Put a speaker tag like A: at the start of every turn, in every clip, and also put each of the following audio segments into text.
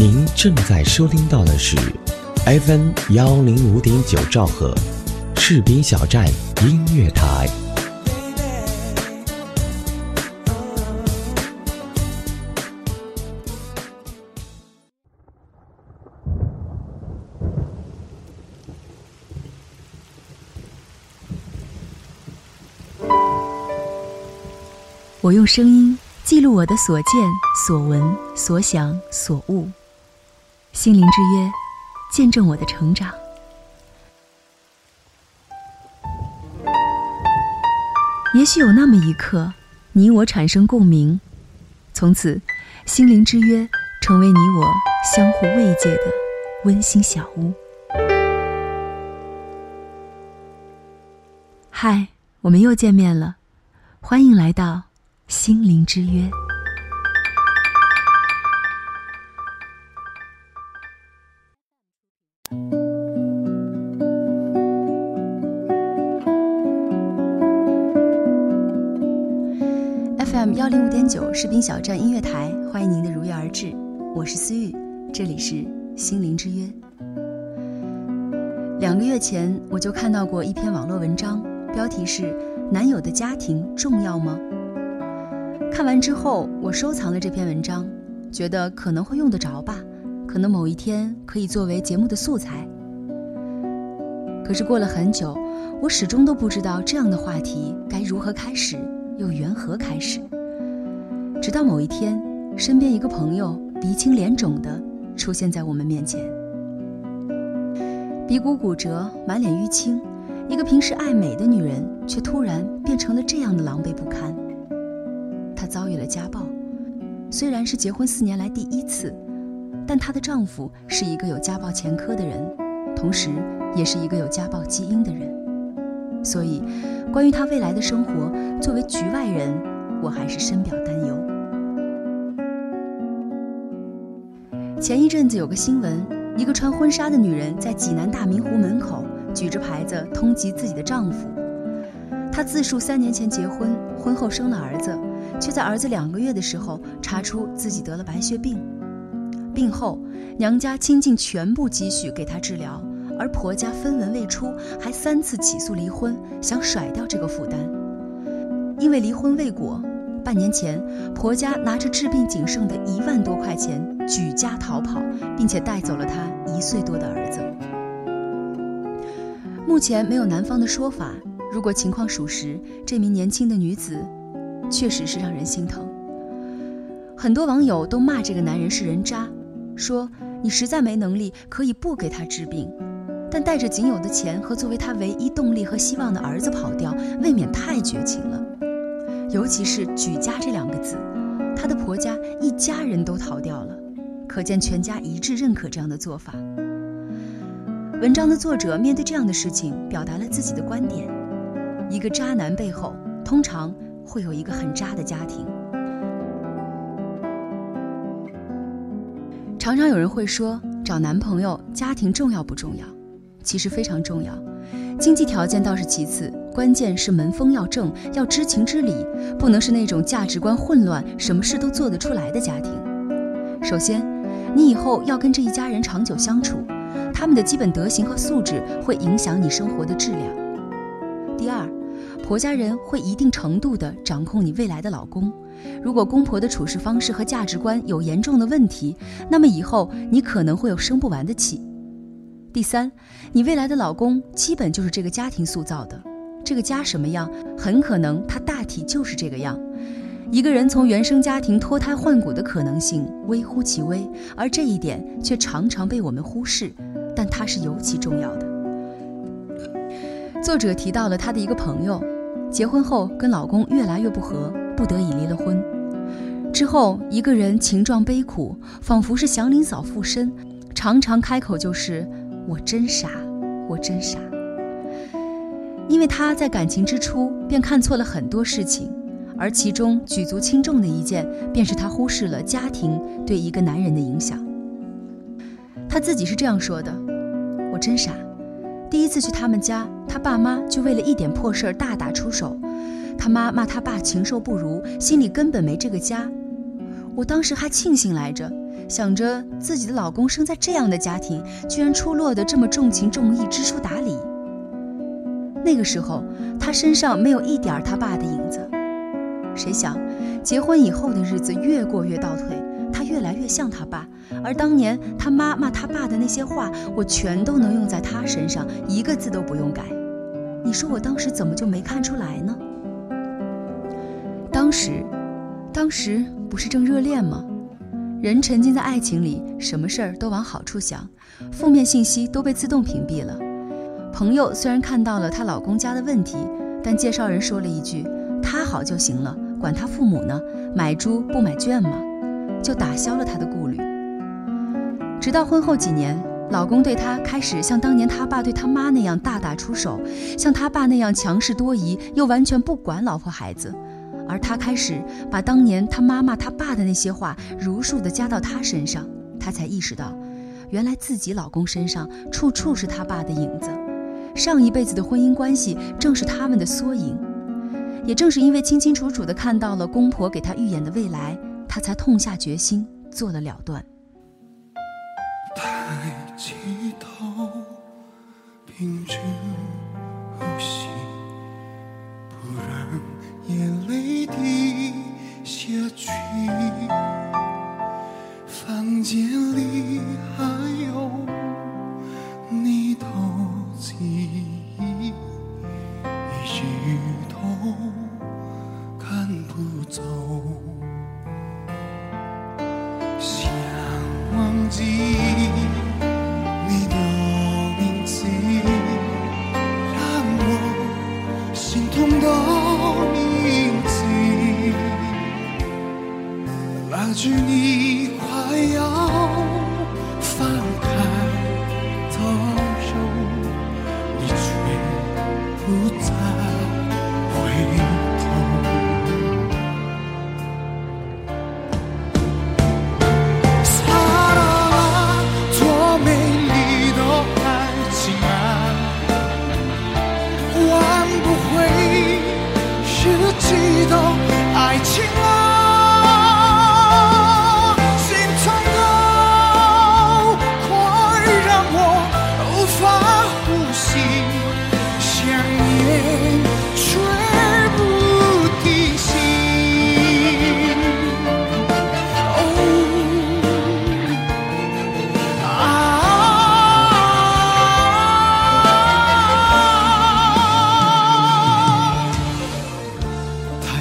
A: 您正在收听到的是 FM 幺零五点九兆赫，士兵小站音乐台。
B: 我用声音记录我的所见、所闻、所想、所悟，心灵之约，见证我的成长。也许有那么一刻，你我产生共鸣，从此，心灵之约成为你我相互慰藉的温馨小屋。嗨，我们又见面了，欢迎来到。心灵之约九士兵小站音乐台，欢迎您的如约而至，我是思玉，这里是心灵之约。两个月前，我就看到过一篇网络文章，标题是“男友的家庭重要吗？”看完之后，我收藏了这篇文章，觉得可能会用得着吧，可能某一天可以作为节目的素材。可是过了很久，我始终都不知道这样的话题该如何开始，又缘何开始。直到某一天，身边一个朋友鼻青脸肿的出现在我们面前，鼻骨骨折，满脸淤青，一个平时爱美的女人，却突然变成了这样的狼狈不堪。她遭遇了家暴，虽然是结婚四年来第一次，但她的丈夫是一个有家暴前科的人，同时也是一个有家暴基因的人。所以，关于她未来的生活，作为局外人，我还是深表担忧。前一阵子有个新闻，一个穿婚纱的女人在济南大明湖门口举着牌子通缉自己的丈夫。她自述三年前结婚，婚后生了儿子。却在儿子两个月的时候查出自己得了白血病，病后娘家倾尽全部积蓄给她治疗，而婆家分文未出，还三次起诉离婚，想甩掉这个负担。因为离婚未果，半年前婆家拿着治病仅剩的一万多块钱举家逃跑，并且带走了她一岁多的儿子。目前没有男方的说法，如果情况属实，这名年轻的女子。确实是让人心疼。很多网友都骂这个男人是人渣，说你实在没能力，可以不给他治病，但带着仅有的钱和作为他唯一动力和希望的儿子跑掉，未免太绝情了。尤其是“举家”这两个字，她的婆家一家人都逃掉了，可见全家一致认可这样的做法。文章的作者面对这样的事情，表达了自己的观点：一个渣男背后，通常。会有一个很渣的家庭。常常有人会说，找男朋友家庭重要不重要？其实非常重要。经济条件倒是其次，关键是门风要正，要知情知理，不能是那种价值观混乱、什么事都做得出来的家庭。首先，你以后要跟这一家人长久相处，他们的基本德行和素质会影响你生活的质量。第二。婆家人会一定程度地掌控你未来的老公，如果公婆的处事方式和价值观有严重的问题，那么以后你可能会有生不完的气。第三，你未来的老公基本就是这个家庭塑造的，这个家什么样，很可能他大体就是这个样。一个人从原生家庭脱胎换骨的可能性微乎其微，而这一点却常常被我们忽视，但它是尤其重要的。作者提到了他的一个朋友。结婚后跟老公越来越不和，不得已离了婚。之后一个人情状悲苦，仿佛是祥林嫂附身，常常开口就是“我真傻，我真傻”。因为他在感情之初便看错了很多事情，而其中举足轻重的一件，便是他忽视了家庭对一个男人的影响。他自己是这样说的：“我真傻。”第一次去他们家，他爸妈就为了一点破事儿大打出手。他妈骂他爸禽兽不如，心里根本没这个家。我当时还庆幸来着，想着自己的老公生在这样的家庭，居然出落得这么重情重义、知书达理。那个时候，她身上没有一点他爸的影子。谁想，结婚以后的日子越过越倒退，她越来越像他爸。而当年他妈骂他爸的那些话，我全都能用在他身上，一个字都不用改。你说我当时怎么就没看出来呢？当时，当时不是正热恋吗？人沉浸在爱情里，什么事儿都往好处想，负面信息都被自动屏蔽了。朋友虽然看到了她老公家的问题，但介绍人说了一句：“他好就行了，管他父母呢，买猪不买圈吗？”就打消了她的顾虑。直到婚后几年，老公对她开始像当年他爸对他妈那样大打出手，像他爸那样强势多疑，又完全不管老婆孩子。而她开始把当年她妈妈、她爸的那些话如数的加到她身上，她才意识到，原来自己老公身上处处是他爸的影子，上一辈子的婚姻关系正是他们的缩影。也正是因为清清楚楚的看到了公婆给她预演的未来，她才痛下决心做了了断。
C: 抬起头，屏住滴下去。房间里还有你的记忆，一直都赶不走。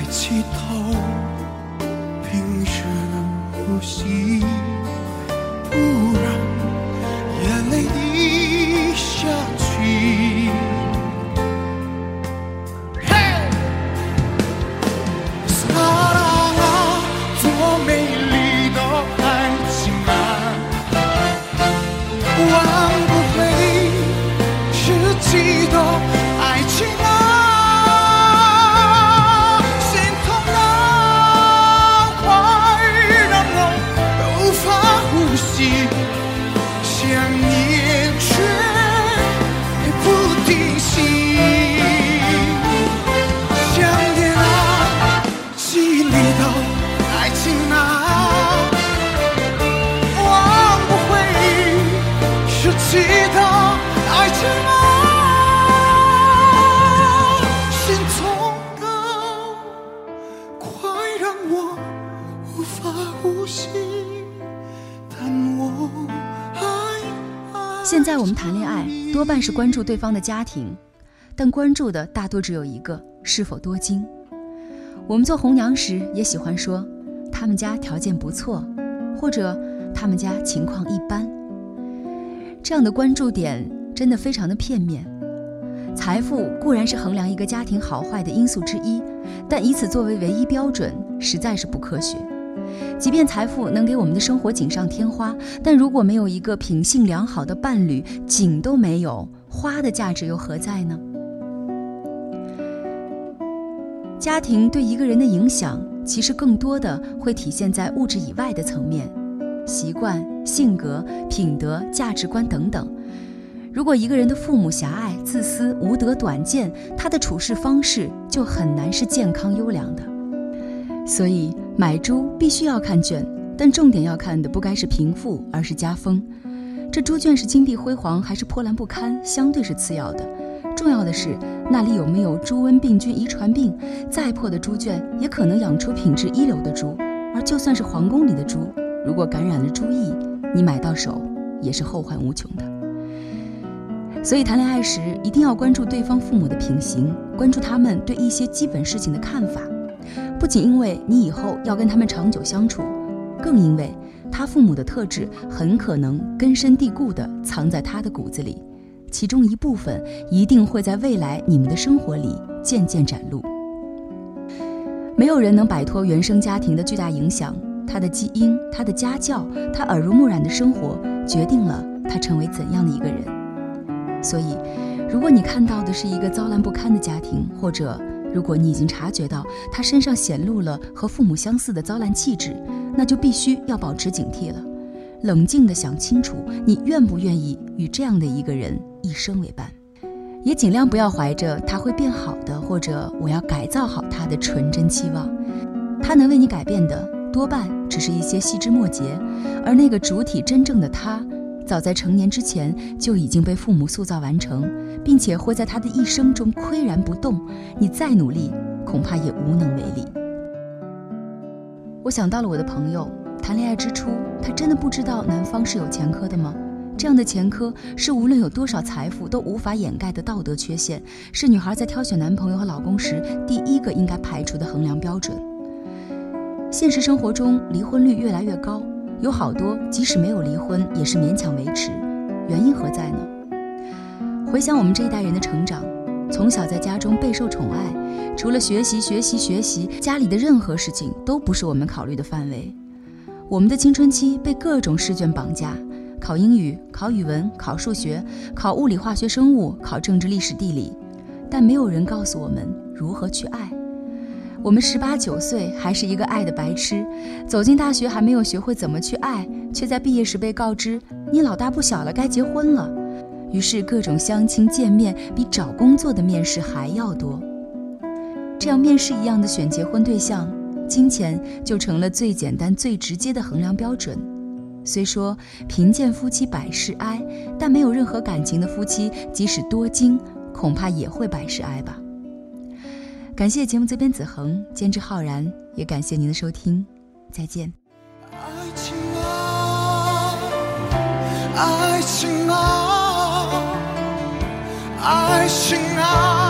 C: 起头，平时呼吸。
B: 我们谈恋爱多半是关注对方的家庭，但关注的大多只有一个：是否多金。我们做红娘时也喜欢说，他们家条件不错，或者他们家情况一般。这样的关注点真的非常的片面。财富固然是衡量一个家庭好坏的因素之一，但以此作为唯一标准，实在是不科学。即便财富能给我们的生活锦上添花，但如果没有一个品性良好的伴侣，锦都没有，花的价值又何在呢？家庭对一个人的影响，其实更多的会体现在物质以外的层面，习惯、性格、品德、价值观等等。如果一个人的父母狭隘、自私、无德、短见，他的处事方式就很难是健康优良的。所以，买猪必须要看卷，但重点要看的不该是贫富，而是家风。这猪圈是金碧辉煌还是破烂不堪，相对是次要的。重要的是那里有没有猪瘟病菌遗传病。再破的猪圈也可能养出品质一流的猪。而就算是皇宫里的猪，如果感染了猪疫，你买到手也是后患无穷的。所以谈恋爱时一定要关注对方父母的品行，关注他们对一些基本事情的看法。不仅因为你以后要跟他们长久相处，更因为他父母的特质很可能根深蒂固地藏在他的骨子里，其中一部分一定会在未来你们的生活里渐渐展露。没有人能摆脱原生家庭的巨大影响，他的基因、他的家教、他耳濡目染的生活，决定了他成为怎样的一个人。所以，如果你看到的是一个糟烂不堪的家庭，或者如果你已经察觉到他身上显露了和父母相似的糟烂气质，那就必须要保持警惕了，冷静地想清楚，你愿不愿意与这样的一个人一生为伴，也尽量不要怀着他会变好的或者我要改造好他的纯真期望。他能为你改变的多半只是一些细枝末节，而那个主体真正的他。早在成年之前就已经被父母塑造完成，并且会在他的一生中岿然不动。你再努力，恐怕也无能为力。我想到了我的朋友，谈恋爱之初，他真的不知道男方是有前科的吗？这样的前科是无论有多少财富都无法掩盖的道德缺陷，是女孩在挑选男朋友和老公时第一个应该排除的衡量标准。现实生活中，离婚率越来越高。有好多即使没有离婚，也是勉强维持，原因何在呢？回想我们这一代人的成长，从小在家中备受宠爱，除了学习、学习、学习，家里的任何事情都不是我们考虑的范围。我们的青春期被各种试卷绑架，考英语、考语文、考数学、考物理、化学、生物、考政治、历史、地理，但没有人告诉我们如何去爱。我们十八九岁还是一个爱的白痴，走进大学还没有学会怎么去爱，却在毕业时被告知你老大不小了，该结婚了。于是各种相亲见面比找工作的面试还要多。这样面试一样的选结婚对象，金钱就成了最简单最直接的衡量标准。虽说贫贱夫妻百事哀，但没有任何感情的夫妻，即使多金，恐怕也会百事哀吧。感谢节目责编子恒，监制浩然，也感谢您的收听，再见。
C: 爱情啊，爱情啊，爱情啊。